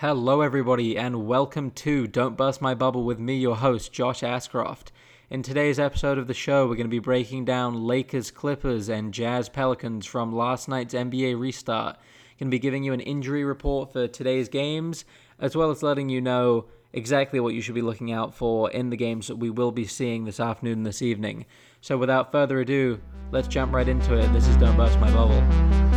Hello, everybody, and welcome to Don't Burst My Bubble with me, your host, Josh Ascroft. In today's episode of the show, we're going to be breaking down Lakers Clippers and Jazz Pelicans from last night's NBA restart. Going to be giving you an injury report for today's games, as well as letting you know exactly what you should be looking out for in the games that we will be seeing this afternoon and this evening. So, without further ado, let's jump right into it. This is Don't Burst My Bubble.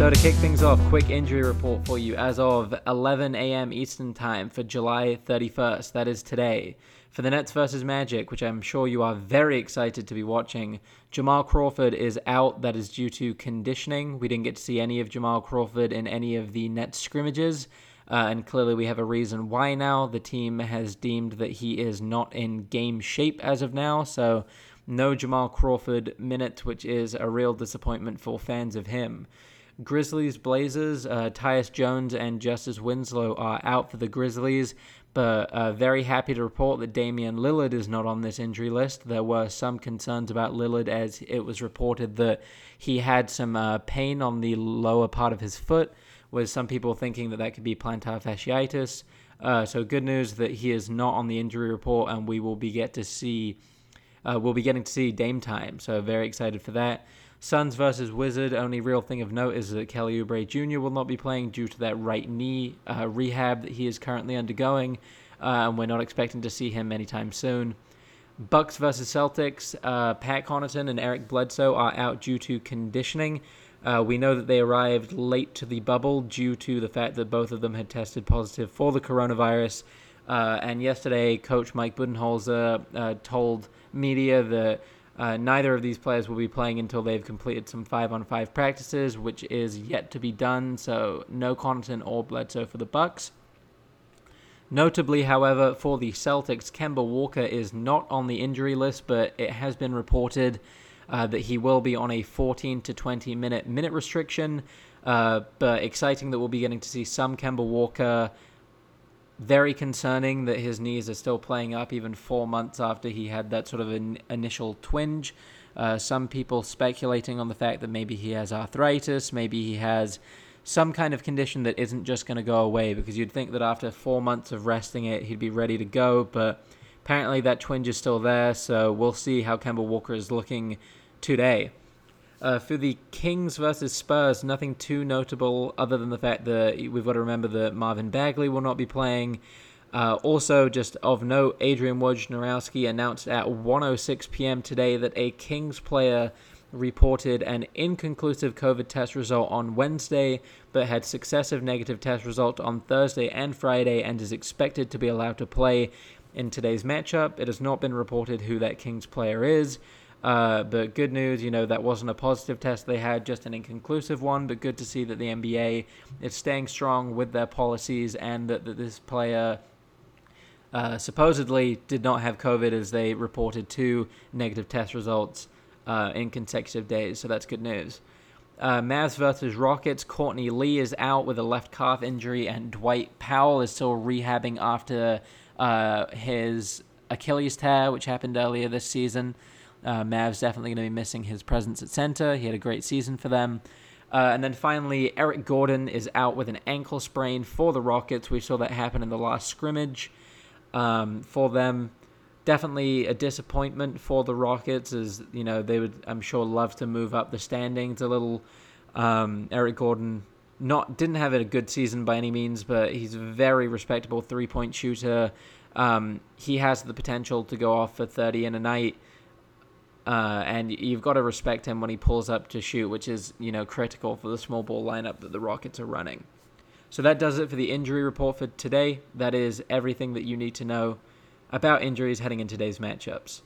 So, to kick things off, quick injury report for you as of 11 a.m. Eastern Time for July 31st. That is today. For the Nets versus Magic, which I'm sure you are very excited to be watching, Jamal Crawford is out. That is due to conditioning. We didn't get to see any of Jamal Crawford in any of the Nets scrimmages. Uh, and clearly, we have a reason why now. The team has deemed that he is not in game shape as of now. So, no Jamal Crawford minute, which is a real disappointment for fans of him. Grizzlies Blazers, uh, Tyus Jones and Justice Winslow are out for the Grizzlies, but uh, very happy to report that Damian Lillard is not on this injury list. There were some concerns about Lillard as it was reported that he had some uh, pain on the lower part of his foot, with some people thinking that that could be plantar fasciitis. Uh, so good news that he is not on the injury report, and we will be get to see. Uh, we'll be getting to see Dame time, so very excited for that. Suns versus Wizard. Only real thing of note is that Kelly Oubre Jr. will not be playing due to that right knee uh, rehab that he is currently undergoing, uh, and we're not expecting to see him anytime soon. Bucks versus Celtics. Uh, Pat Connaughton and Eric Bledsoe are out due to conditioning. Uh, we know that they arrived late to the bubble due to the fact that both of them had tested positive for the coronavirus. Uh, and yesterday, Coach Mike Budenholzer uh, told media that uh, neither of these players will be playing until they've completed some five on five practices, which is yet to be done. So no Connaughton or Bledsoe for the Bucks. Notably, however, for the Celtics, Kemba Walker is not on the injury list, but it has been reported uh, that he will be on a 14 to 20 minute minute restriction. Uh, but exciting that we'll be getting to see some Kemba Walker very concerning that his knees are still playing up even four months after he had that sort of an initial twinge. Uh, some people speculating on the fact that maybe he has arthritis, maybe he has some kind of condition that isn't just going to go away because you'd think that after four months of resting it, he'd be ready to go, but apparently that twinge is still there, so we'll see how Kemba Walker is looking today. Uh, for the Kings versus Spurs, nothing too notable other than the fact that we've got to remember that Marvin Bagley will not be playing. Uh, also, just of note, Adrian Wojnarowski announced at 1:06 p.m. today that a Kings player reported an inconclusive COVID test result on Wednesday, but had successive negative test results on Thursday and Friday, and is expected to be allowed to play in today's matchup. It has not been reported who that Kings player is. Uh, but good news, you know, that wasn't a positive test they had, just an inconclusive one. But good to see that the NBA is staying strong with their policies and that, that this player uh, supposedly did not have COVID as they reported two negative test results uh, in consecutive days. So that's good news. Uh, Mavs versus Rockets. Courtney Lee is out with a left calf injury, and Dwight Powell is still rehabbing after uh, his Achilles tear, which happened earlier this season. Uh, Mavs definitely going to be missing his presence at center. He had a great season for them. Uh, and then finally, Eric Gordon is out with an ankle sprain for the Rockets. We saw that happen in the last scrimmage um, for them. Definitely a disappointment for the Rockets, as you know they would, I'm sure, love to move up the standings a little. Um, Eric Gordon not didn't have a good season by any means, but he's a very respectable three point shooter. Um, he has the potential to go off for 30 in a night. Uh, and you've got to respect him when he pulls up to shoot, which is you know critical for the small ball lineup that the Rockets are running. So that does it for the injury report for today. That is everything that you need to know about injuries heading in today's matchups.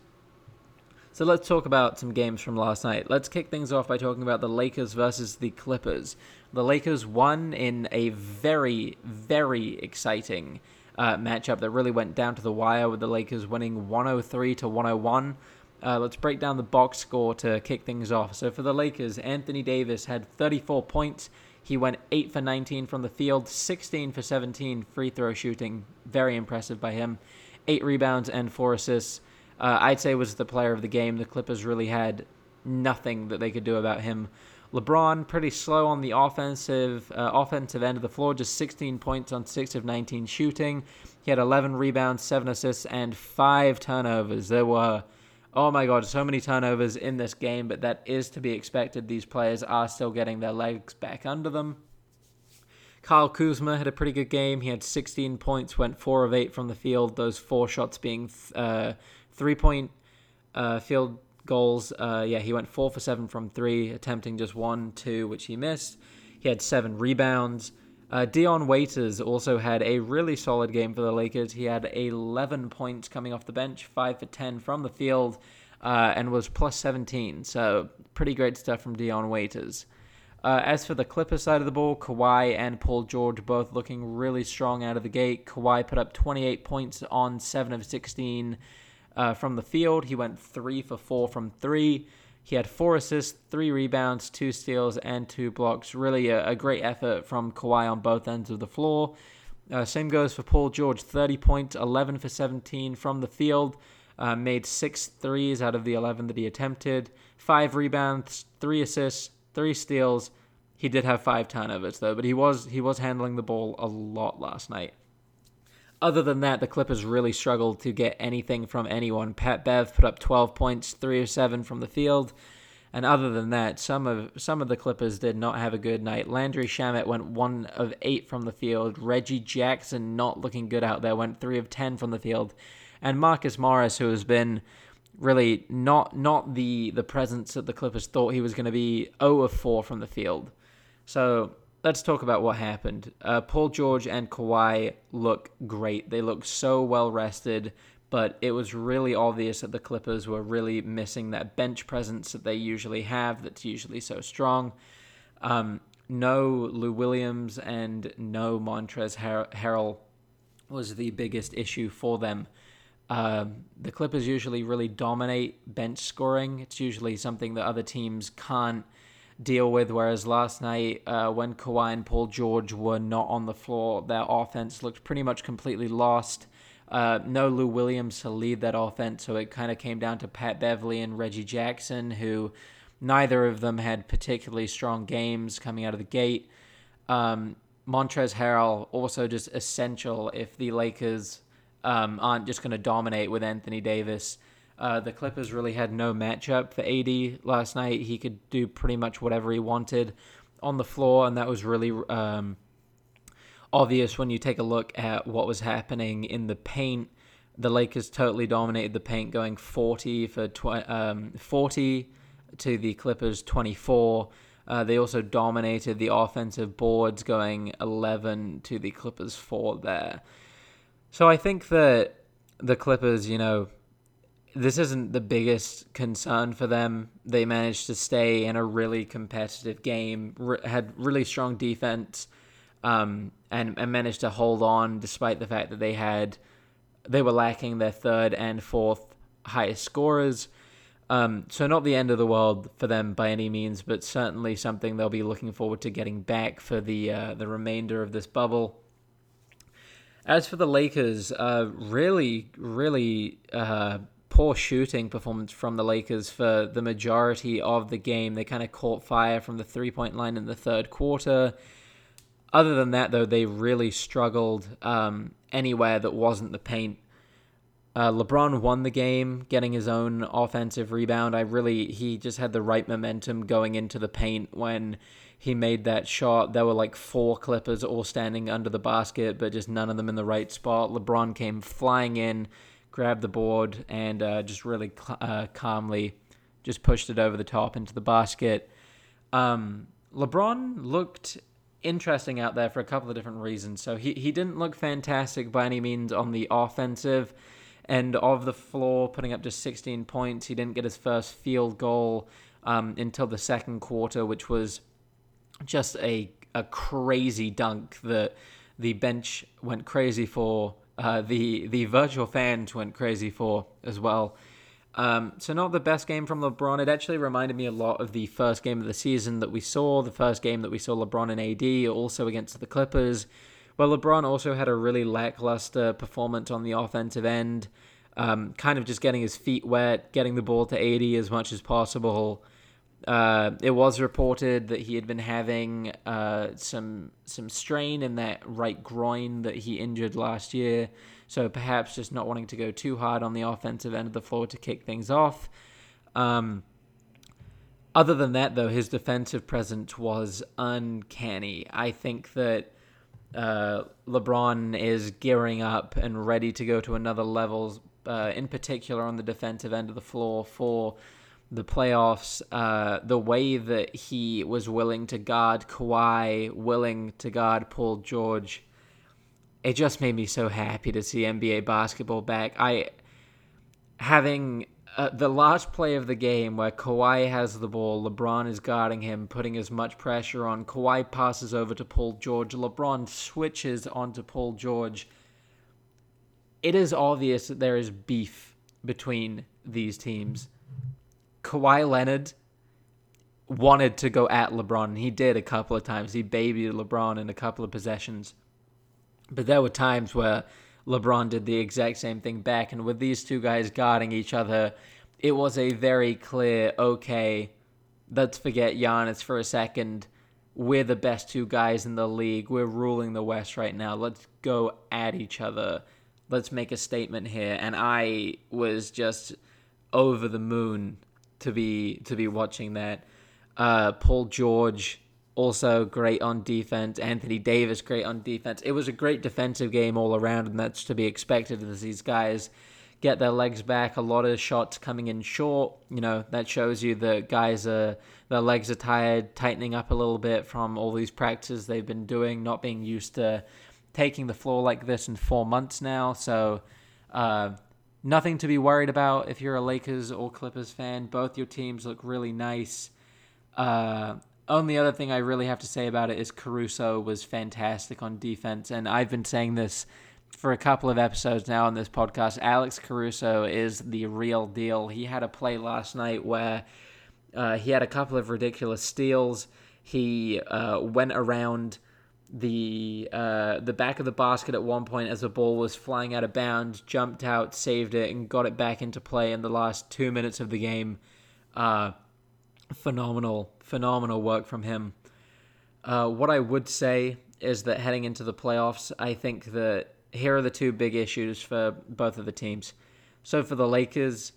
So let's talk about some games from last night. Let's kick things off by talking about the Lakers versus the Clippers. The Lakers won in a very, very exciting uh, matchup that really went down to the wire with the Lakers winning 103 to 101. Uh, let's break down the box score to kick things off. So for the Lakers, Anthony Davis had 34 points. He went 8 for 19 from the field, 16 for 17 free throw shooting. Very impressive by him. 8 rebounds and 4 assists. Uh, I'd say was the player of the game. The Clippers really had nothing that they could do about him. LeBron pretty slow on the offensive uh, offensive end of the floor, just 16 points on 6 of 19 shooting. He had 11 rebounds, 7 assists and 5 turnovers. There were oh my god, so many turnovers in this game, but that is to be expected. These players are still getting their legs back under them. Kyle Kuzma had a pretty good game. He had 16 points, went 4 of 8 from the field, those four shots being uh, three point uh, field goals. Uh, yeah, he went four for seven from three, attempting just one, two, which he missed. He had seven rebounds. Uh, Dion Waiters also had a really solid game for the Lakers. He had 11 points coming off the bench, 5 for 10 from the field, uh, and was plus 17. So, pretty great stuff from Dion Waiters. Uh, as for the Clippers side of the ball, Kawhi and Paul George both looking really strong out of the gate. Kawhi put up 28 points on 7 of 16 uh, from the field. He went three for four from three. He had four assists, three rebounds, two steals, and two blocks. Really a, a great effort from Kawhi on both ends of the floor. Uh, same goes for Paul George 30 points, 11 for 17 from the field. Uh, made six threes out of the 11 that he attempted, five rebounds, three assists, three steals. He did have five turnovers though, but he was he was handling the ball a lot last night. Other than that, the Clippers really struggled to get anything from anyone. Pat Bev put up 12 points, 3 or 7 from the field. And other than that, some of some of the Clippers did not have a good night. Landry Shamet went one of eight from the field. Reggie Jackson not looking good out there, went three of ten from the field. And Marcus Morris, who has been really not not the the presence that the Clippers thought he was going to be, 0 of four from the field. So let's talk about what happened. Uh, Paul George and Kawhi look great. They look so well rested, but it was really obvious that the Clippers were really missing that bench presence that they usually have, that's usually so strong. Um, no Lou Williams and no Montrezl Har- Harrell was the biggest issue for them. Um, the Clippers usually really dominate bench scoring. It's usually something that other teams can't deal with. Whereas last night, uh, when Kawhi and Paul George were not on the floor, their offense looked pretty much completely lost. Uh, no Lou Williams to lead that offense, so it kind of came down to Pat Beverley and Reggie Jackson, who neither of them had particularly strong games coming out of the gate. Um, Montrezl Harrell also just essential if the Lakers um, aren't just going to dominate with Anthony Davis. Uh, the Clippers really had no matchup for AD last night. He could do pretty much whatever he wanted on the floor, and that was really um, obvious when you take a look at what was happening in the paint. The Lakers totally dominated the paint, going 40 for tw- um, 40 to the Clippers 24. Uh, they also dominated the offensive boards, going 11 to the Clippers 4 there. So I think that the Clippers, you know, this isn't the biggest concern for them. They managed to stay in a really competitive game, re- had really strong defense, um, and, and managed to hold on despite the fact that they had they were lacking their third and fourth highest scorers. Um, so not the end of the world for them by any means, but certainly something they'll be looking forward to getting back for the uh, the remainder of this bubble. As for the Lakers, uh, really, really uh, poor shooting performance from the Lakers for the majority of the game. They kind of caught fire from the three point line in the third quarter. Other than that, though, they really struggled um, anywhere that wasn't the paint. Uh, LeBron won the game, getting his own offensive rebound. I really, he just had the right momentum going into the paint when he made that shot. There were like four Clippers all standing under the basket, but just none of them in the right spot. LeBron came flying in, grabbed the board and uh, just really cl- uh, calmly just pushed it over the top into the basket. Um, LeBron looked interesting out there for a couple of different reasons. So he, he didn't look fantastic by any means on the offensive end of the floor, putting up just 16 points. He didn't get his first field goal um, until the second quarter, which was just a a crazy dunk that the bench went crazy for uh, the the virtual fans went crazy for as well. Um, so not the best game from LeBron. It actually reminded me a lot of the first game of the season that we saw, the first game that we saw LeBron and AD, also against the Clippers, Well, LeBron also had a really lackluster performance on the offensive end, um, kind of just getting his feet wet, getting the ball to AD as much as possible. Uh, it was reported that he had been having uh, some some strain in that right groin that he injured last year. So perhaps just not wanting to go too hard on the offensive end of the floor to kick things off. Um, other than that, though, his defensive presence was uncanny. I think that uh, LeBron is gearing up and ready to go to another level, uh, in particular on the defensive end of the floor for the playoffs. Uh, the way that he was willing to guard Kawhi, willing to guard Paul George, it just made me so happy to see NBA basketball back. I having uh, the last play of the game where Kawhi has the ball, LeBron is guarding him, putting as much pressure on. Kawhi passes over to Paul George. LeBron switches onto Paul George. It is obvious that there is beef between these teams. Kawhi Leonard wanted to go at LeBron. He did a couple of times. He babied LeBron in a couple of possessions. But there were times where LeBron did the exact same thing back. And with these two guys guarding each other, it was a very clear okay, let's forget Giannis for a second. We're the best two guys in the league. We're ruling the West right now. Let's go at each other. Let's make a statement here. And I was just over the moon to be to be watching that. Uh, Paul George also great on defense. Anthony Davis great on defense. It was a great defensive game all around, and that's to be expected as these guys get their legs back. A lot of shots coming in short. You know that shows you that guys are their legs are tired, tightening up a little bit from all these practices they've been doing, not being used to taking the floor like this in four months now. So. Uh, nothing to be worried about if you're a Lakers or Clippers fan. Both your teams look really nice. Uh, only other thing I really have to say about it is Caruso was fantastic on defense, and I've been saying this for a couple of episodes now on this podcast. Alex Caruso is the real deal. He had a play last night where uh, he had a couple of ridiculous steals. He uh, went around the uh, the back of the basket at one point as the ball was flying out of bounds, jumped out, saved it, and got it back into play in the last two minutes of the game. Uh, phenomenal, phenomenal work from him. Uh, what I would say is that heading into the playoffs, I think that here are the two big issues for both of the teams. So for the Lakers,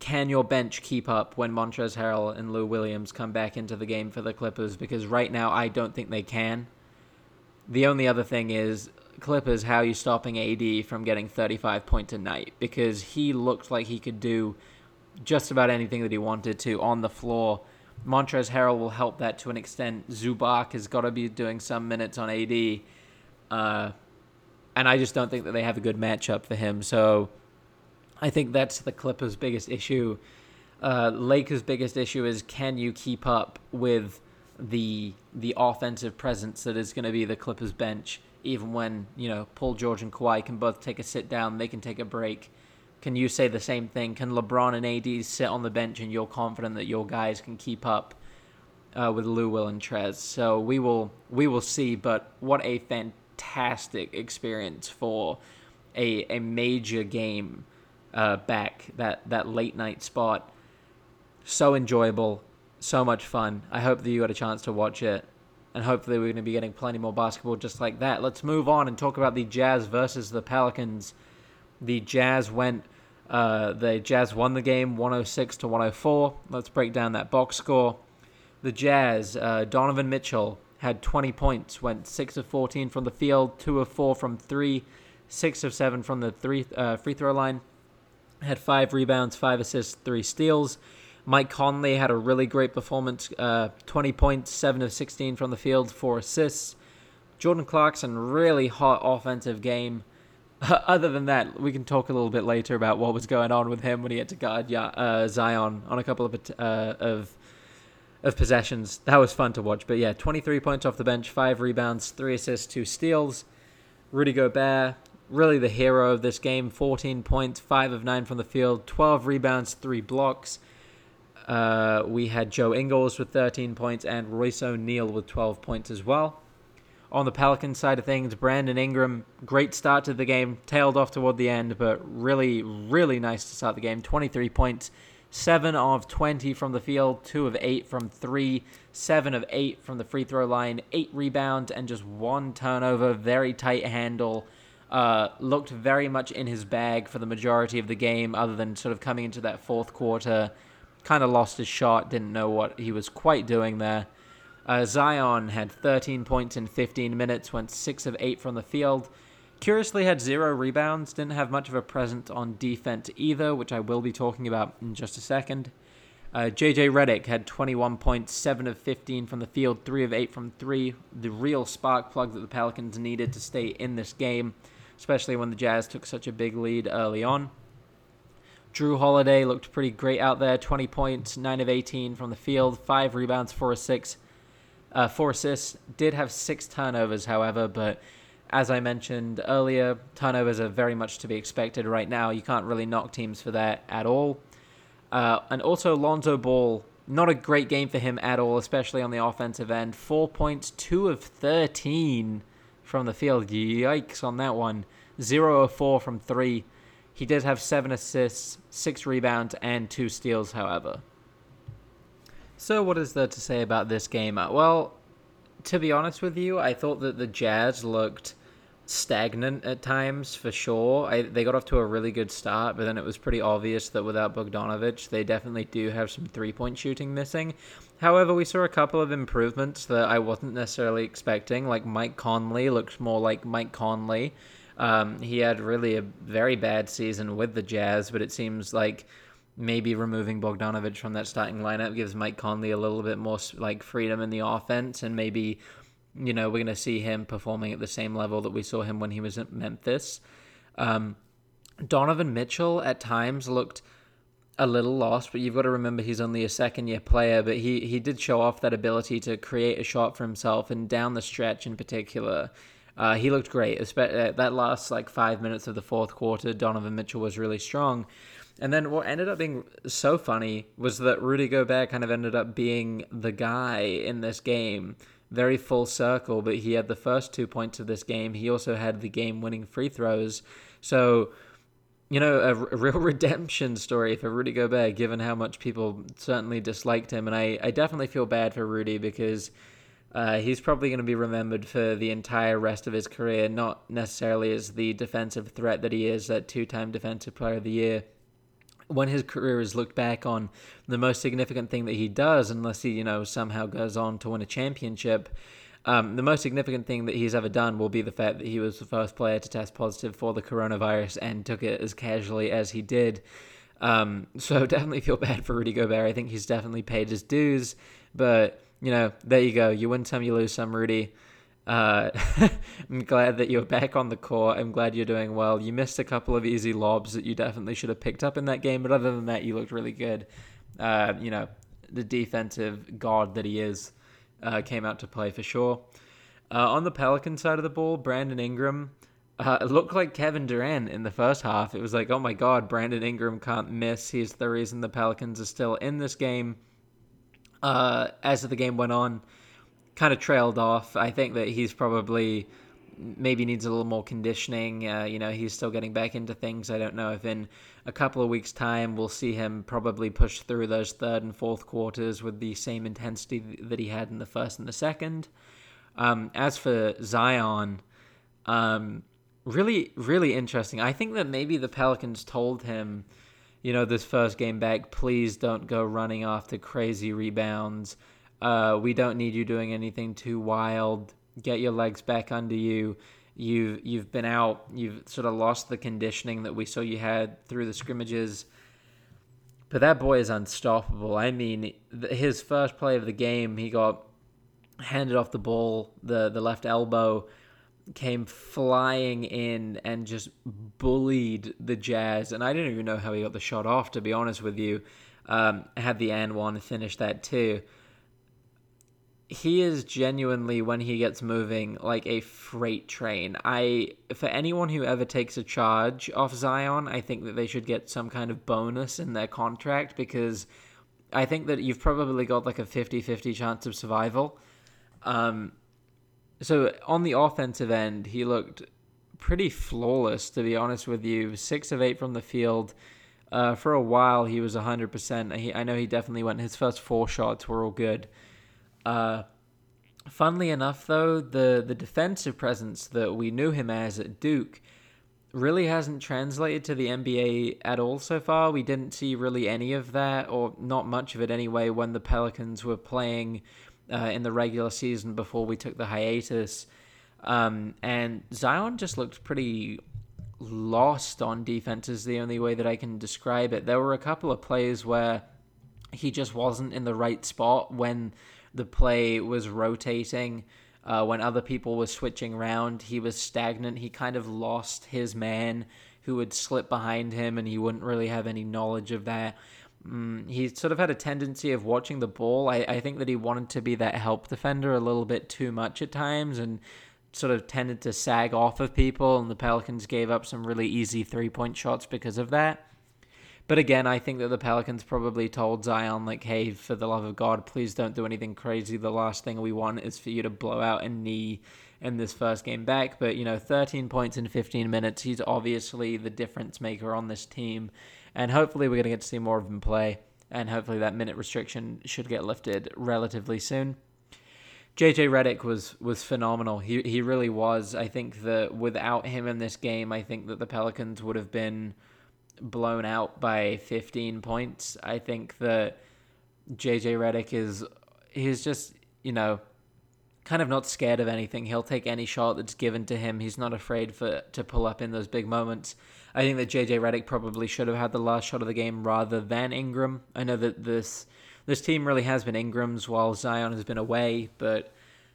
can your bench keep up when Montrezl Harrell and Lou Williams come back into the game for the Clippers? Because right now, I don't think they can. The only other thing is Clippers, how are you stopping AD from getting 35 points a night? Because he looked like he could do just about anything that he wanted to on the floor. Montrezl Harrell will help that to an extent. Zubac has got to be doing some minutes on AD. Uh, and I just don't think that they have a good matchup for him. So I think that's the Clippers' biggest issue. Uh, Lakers' biggest issue is can you keep up with the the offensive presence that is going to be the Clippers bench, even when you know Paul George and Kawhi can both take a sit down, they can take a break. Can you say the same thing? Can LeBron and AD sit on the bench and you're confident that your guys can keep up uh, with Lou, Will, and Trez? So we will we will see. But what a fantastic experience for a a major game uh, back that that late night spot. So enjoyable so much fun. I hope that you got a chance to watch it. And hopefully, we're going to be getting plenty more basketball just like that. Let's move on and talk about the Jazz versus the Pelicans. The Jazz went, uh, the Jazz won the game 106 to 104. Let's break down that box score. The Jazz, uh, Donovan Mitchell had 20 points, went 6 of 14 from the field, 2 of 4 from 3, 6 of 7 from the three, uh, free throw line, had 5 rebounds, 5 assists, 3 steals. Mike Conley had a really great performance uh, 20 points, 7 of 16 from the field, 4 assists. Jordan Clarkson, really hot offensive game. Other than that, we can talk a little bit later about what was going on with him when he had to guard uh, Zion on a couple of uh, of of possessions. That was fun to watch. But yeah, 23 points off the bench, five rebounds, three assists, two steals. Rudy Gobert, really the hero of this game, 14 points, five of nine from the field, 12 rebounds, three blocks. Uh, we had Joe Ingles with 13 points and Royce O'Neale with 12 points as well. On the Pelicans side of things, Brandon Ingram, great start to the game, tailed off toward the end, but really, really nice to start the game. 23 points, 7 of 20 from the field, 2 of 8 from 3, 7 of 8 from the free throw line, 8 rebounds, and just one turnover. Very tight handle. Uh, looked very much in his bag for the majority of the game, other than sort of coming into that fourth quarter. Kind of lost his shot, didn't know what he was quite doing there. Uh, Zion had 13 points in 15 minutes, went 6 of 8 from the field. Curiously, had zero rebounds, didn't have much of a presence on defense either, which I will be talking about in just a second. Uh, JJ Redick had 21 points, 7 of 15 from the field, 3 of 8 from 3. The real spark plug that the Pelicans needed to stay in this game, especially when the Jazz took such a big lead early on. Jrue Holiday looked pretty great out there 20 points, 9 of 18 from the field, 5 rebounds, 4 assists. Uh, 4 assists. Did have 6 turnovers, however, but as I mentioned earlier, turnovers are very much to be expected right now. You can't really knock teams for that at all. Uh, and also, Lonzo Ball, not a great game for him at all, especially on the offensive end. Four points, two of 13 from the field. Yikes on that one. Zero of four from three. He did have seven assists, six rebounds, and two steals, however. So, what is there to say about this game? Uh, well, to be honest with you, I thought that the Jazz looked stagnant at times for sure. I, they got off to a really good start, but then it was pretty obvious that without Bogdanovic, they definitely do have some three point shooting missing. However, we saw a couple of improvements that I wasn't necessarily expecting. Like Mike Conley looks more like Mike Conley. Um, he had really a very bad season with the Jazz, but it seems like maybe removing Bogdanovic from that starting lineup gives Mike Conley a little bit more like freedom in the offense and maybe you know, we're going to see him performing at the same level that we saw him when he was at Memphis. Um, Donovan Mitchell at times looked a little lost, but you've got to remember he's only a second year player, but he, he did show off that ability to create a shot for himself, and down the stretch in particular. Uh, he looked great. Uh, that last like five minutes of the fourth quarter, Donovan Mitchell was really strong. And then what ended up being so funny was that Rudy Gobert kind of ended up being the guy in this game very full circle, but he had the first two points of this game. He also had the game winning free throws. So, you know, a, a, real redemption story for Rudy Gobert, given how much people certainly disliked him. And I, I definitely feel bad for Rudy because uh, he's probably going to be remembered for the entire rest of his career, not necessarily as the defensive threat that he is, that two time defensive player of the year when his career is looked back on, the most significant thing that he does, unless he, you know, somehow goes on to win a championship, um, the most significant thing that he's ever done will be the fact that he was the first player to test positive for the coronavirus and took it as casually as he did. Um, so definitely feel bad for Rudy Gobert. I think he's definitely paid his dues, but you know, there you go. You win some, you lose some, Rudy. Uh, I'm glad that you're back on the court. I'm glad you're doing well. You missed a couple of easy lobs that you definitely should have picked up in that game, but other than that, you looked really good. Uh, you know, the defensive god that he is uh, came out to play for sure. Uh, on the Pelican side of the ball, Brandon Ingram uh, looked like Kevin Durant in the first half. It was like, oh my god, Brandon Ingram can't miss. He's the reason the Pelicans are still in this game. Uh, as the game went on, kind of trailed off. I think that he's probably maybe needs a little more conditioning. Uh, you know, he's still getting back into things. I don't know if in a couple of weeks' time we'll see him probably push through those third and fourth quarters with the same intensity that he had in the first and the second. Um, as for Zion, um, really, really interesting. I think that maybe the Pelicans told him, you know, this first game back, please don't go running off after crazy rebounds uh, we don't need you doing anything too wild. Get your legs back under you. You've you've been out. You've sort of lost the conditioning that we saw you had through the scrimmages. But that boy is unstoppable. I mean, his first play of the game, he got handed off the ball, the the left elbow came flying in and just bullied the Jazz. And I didn't even know how he got the shot off, to be honest with you. Um, had the and one finish that too he is genuinely when he gets moving like a freight train. I for anyone who ever takes a charge off Zion, I think that they should get some kind of bonus in their contract because I think that you've probably got like a 50-50 chance of survival. Um so on the offensive end, he looked pretty flawless to be honest with you. 6 of 8 from the field. Uh, for a while, he was 100%. He, I know he definitely went. His first four shots were all good. Uh, funnily enough, though, the, the defensive presence that we knew him as at Duke really hasn't translated to the NBA at all so far. We didn't see really any of that, or not much of it anyway, when the Pelicans were playing uh, in the regular season before we took the hiatus. Um, and Zion just looked pretty lost on defense is the only way that I can describe it. There were a couple of plays where he just wasn't in the right spot when the play was rotating. Uh, when other people were switching around, he was stagnant. He kind of lost his man who would slip behind him, and he wouldn't really have any knowledge of that. Mm, he sort of had a tendency of watching the ball. I, I think that he wanted to be that help defender a little bit too much at times, and sort of tended to sag off of people, and the Pelicans gave up some really easy three point shots because of that. But again, I think that the Pelicans probably told Zion, like, hey, for the love of God, please don't do anything crazy. The last thing we want is for you to blow out a knee in this first game back. But, you know, 13 points in 15 minutes. He's obviously the difference maker on this team. And hopefully we're going to get to see more of him play. And hopefully that minute restriction should get lifted relatively soon. JJ Redick was was phenomenal. He he really was. I think that without him in this game, I think that the Pelicans would have been blown out by 15 points. I think that JJ Redick is he's just, you know, kind of not scared of anything. He'll take any shot that's given to him. He's not afraid for to pull up in those big moments. I think that JJ Redick probably should have had the last shot of the game rather than Ingram. I know that this this team really has been Ingram's while Zion has been away, but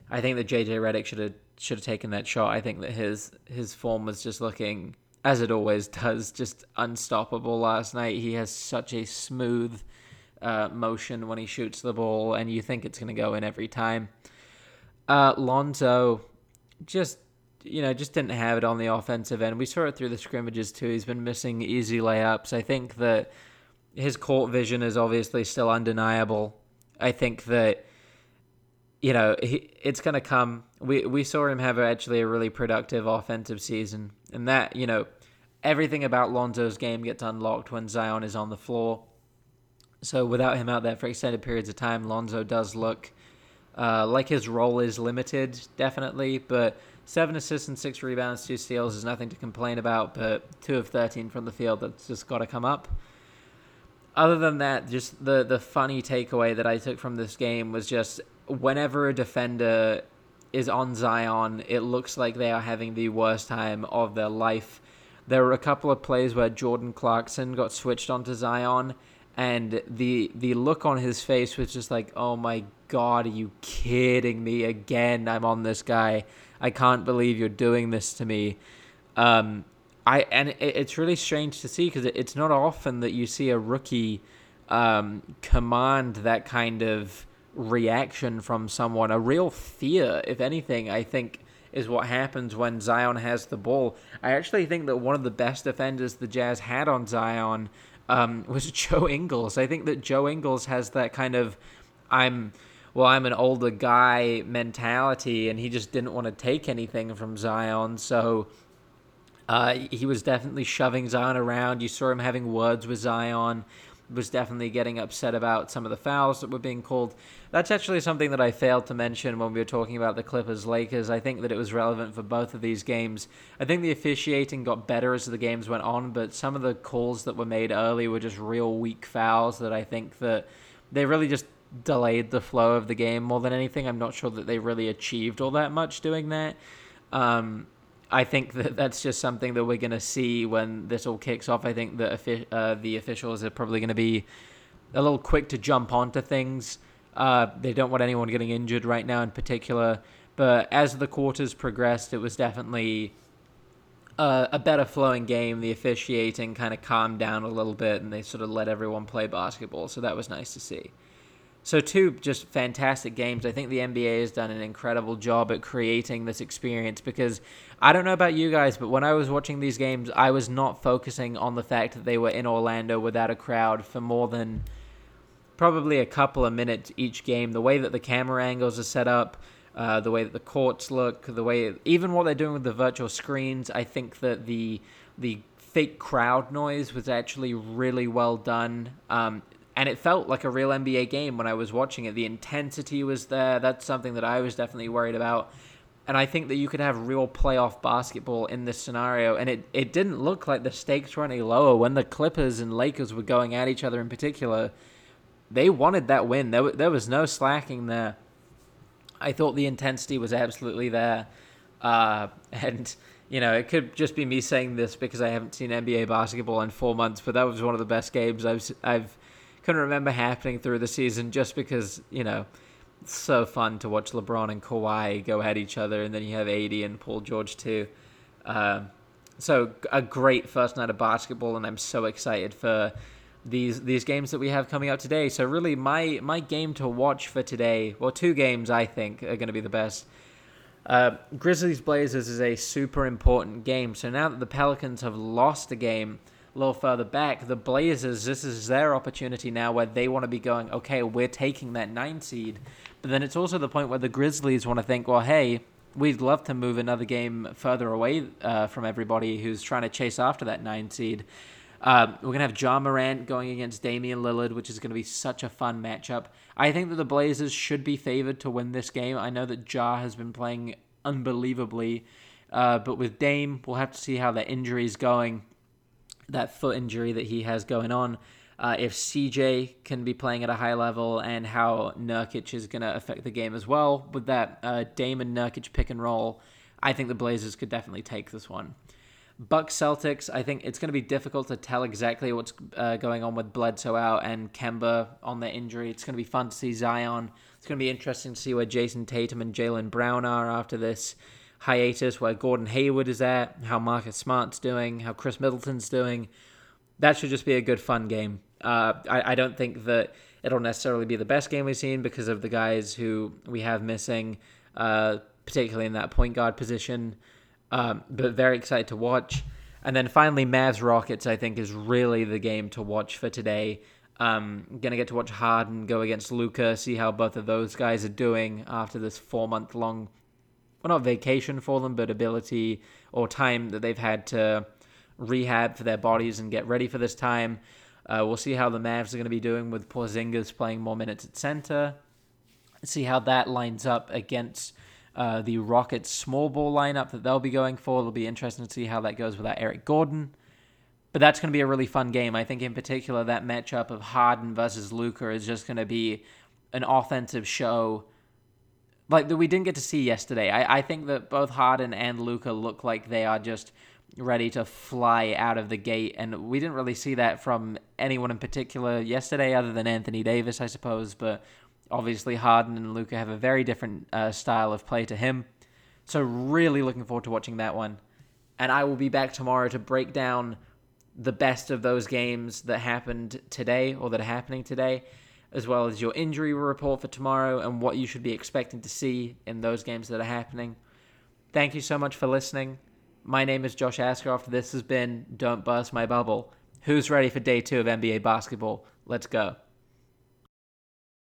I think that JJ Redick should have should have taken that shot. I think that his his form was just looking as it always does, just unstoppable last night. He has such a smooth uh, motion when he shoots the ball, and you think it's going to go in every time. Uh, Lonzo just you know just didn't have it on the offensive end. We saw it through the scrimmages too. He's been missing easy layups. I think that his court vision is obviously still undeniable. I think that you know he, it's going to come. We we saw him have actually a really productive offensive season, and that you know everything about Lonzo's game gets unlocked when Zion is on the floor. So without him out there for extended periods of time, Lonzo does look uh, like his role is limited, definitely. But seven assists and six rebounds, two steals is nothing to complain about. But two of thirteen from the field, that's just got to come up other than that, just the the funny takeaway that I took from this game was just whenever a defender is on Zion, it looks like they are having the worst time of their life. There were a couple of plays where Jordan Clarkson got switched onto Zion, and the the look on his face was just like, "Oh my God, are you kidding me again? I'm on this guy. I can't believe you're doing this to me." Um, I and it, it's really strange to see because it, it's not often that you see a rookie um, command that kind of reaction from someone. A real fear, if anything, I think is what happens when Zion has the ball. I actually think that one of the best defenders the Jazz had on Zion um, was Joe Ingles. I think that Joe Ingles has that kind of I'm well, I'm an older guy mentality, and he just didn't want to take anything from Zion, so uh, he was definitely shoving Zion around. You saw him having words with Zion. Was definitely getting upset about some of the fouls that were being called. That's actually something that I failed to mention when we were talking about the Clippers Lakers. I think that it was relevant for both of these games. I think the officiating got better as the games went on, but some of the calls that were made early were just real weak fouls that I think that they really just delayed the flow of the game more than anything. I'm not sure that they really achieved all that much doing that. Um, I think that that's just something that we're going to see when this all kicks off. I think that uh, the officials are probably going to be a little quick to jump onto things. Uh, they don't want anyone getting injured right now in particular. But as the quarters progressed, it was definitely uh, a better flowing game. The officiating kind of calmed down a little bit, and they sort of let everyone play basketball. So that was nice to see. So, two just fantastic games. I think the NBA has done an incredible job at creating this experience because I don't know about you guys, but when I was watching these games, I was not focusing on the fact that they were in Orlando without a crowd for more than probably a couple of minutes each game. The way that the camera angles are set up, uh, the way that the courts look, the way even what they're doing with the virtual screens, I think that the the fake crowd noise was actually really well done. Um, and it felt like a real NBA game when I was watching it. The intensity was there. That's something that I was definitely worried about. And I think that you could have real playoff basketball in this scenario. And it, it didn't look like the stakes were any lower. When the Clippers and Lakers were going at each other in particular, they wanted that win. There, there was no slacking there. I thought the intensity was absolutely there. Uh, and you know, it could just be me saying this because I haven't seen NBA basketball in four months, but that was one of the best games I've I've couldn't remember happening through the season just because you know it's so fun to watch LeBron and Kawhi go at each other, and then you have AD and Paul George too. Um, so a great first night of basketball, and I'm so excited for these these games that we have coming up today. So really, my my game to watch for today, well, two games I think are going to be the best. Uh, Grizzlies Blazers is a super important game. So now that the Pelicans have lost a game a little further back, the Blazers, this is their opportunity now where they want to be going, okay, we're taking that nine seed. But then it's also the point where the Grizzlies want to think, well, hey, we'd love to move another game further away uh, from everybody who's trying to chase after that nine seed. Uh, we're going to have Ja Morant going against Damian Lillard, which is going to be such a fun matchup. I think that the Blazers should be favored to win this game. I know that Ja has been playing unbelievably, uh, but with Dame, we'll have to see how the injury is going, that foot injury that he has going on. Uh, if CJ can be playing at a high level and how Nurkic is going to affect the game as well with that uh, Dame and Nurkic pick and roll, I think the Blazers could definitely take this one. Bucks Celtics, I think it's going to be difficult to tell exactly what's uh, going on with Bledsoe out and Kemba on their injury. It's going to be fun to see Zion. It's going to be interesting to see where Jayson Tatum and Jaylen Brown are after this hiatus, where Gordon Hayward is at, how Marcus Smart's doing, how Khris Middleton's doing. That should just be a good, fun game. Uh, I, I don't think that it'll necessarily be the best game we've seen because of the guys who we have missing, uh, particularly in that point guard position. Um, but very excited to watch. And then finally, Mavs Rockets, I think, is really the game to watch for today. Um, gonna get to watch Harden go against Luka, see how both of those guys are doing after this four month long, well, not vacation for them, but ability or time that they've had to rehab for their bodies and get ready for this time. Uh, we'll see how the Mavs are going to be doing with Porzingis playing more minutes at center. See how that lines up against uh, the Rockets small ball lineup that they'll be going for. It'll be interesting to see how that goes without Eric Gordon. But that's going to be a really fun game. I think, in particular, that matchup of Harden versus Luka is just going to be an offensive show like that we didn't get to see yesterday. I, I think that both Harden and Luka look like they are just ready to fly out of the gate, and we didn't really see that from anyone in particular yesterday, other than Anthony Davis, I suppose. But Obviously, Harden and Luka have a very different uh, style of play to him. So, really looking forward to watching that one. And I will be back tomorrow to break down the best of those games that happened today or that are happening today, as well as your injury report for tomorrow and what you should be expecting to see in those games that are happening. Thank you so much for listening. My name is Josh Ascroft. This has been Don't Burst My Bubble. Who's ready for day two of NBA basketball? Let's go.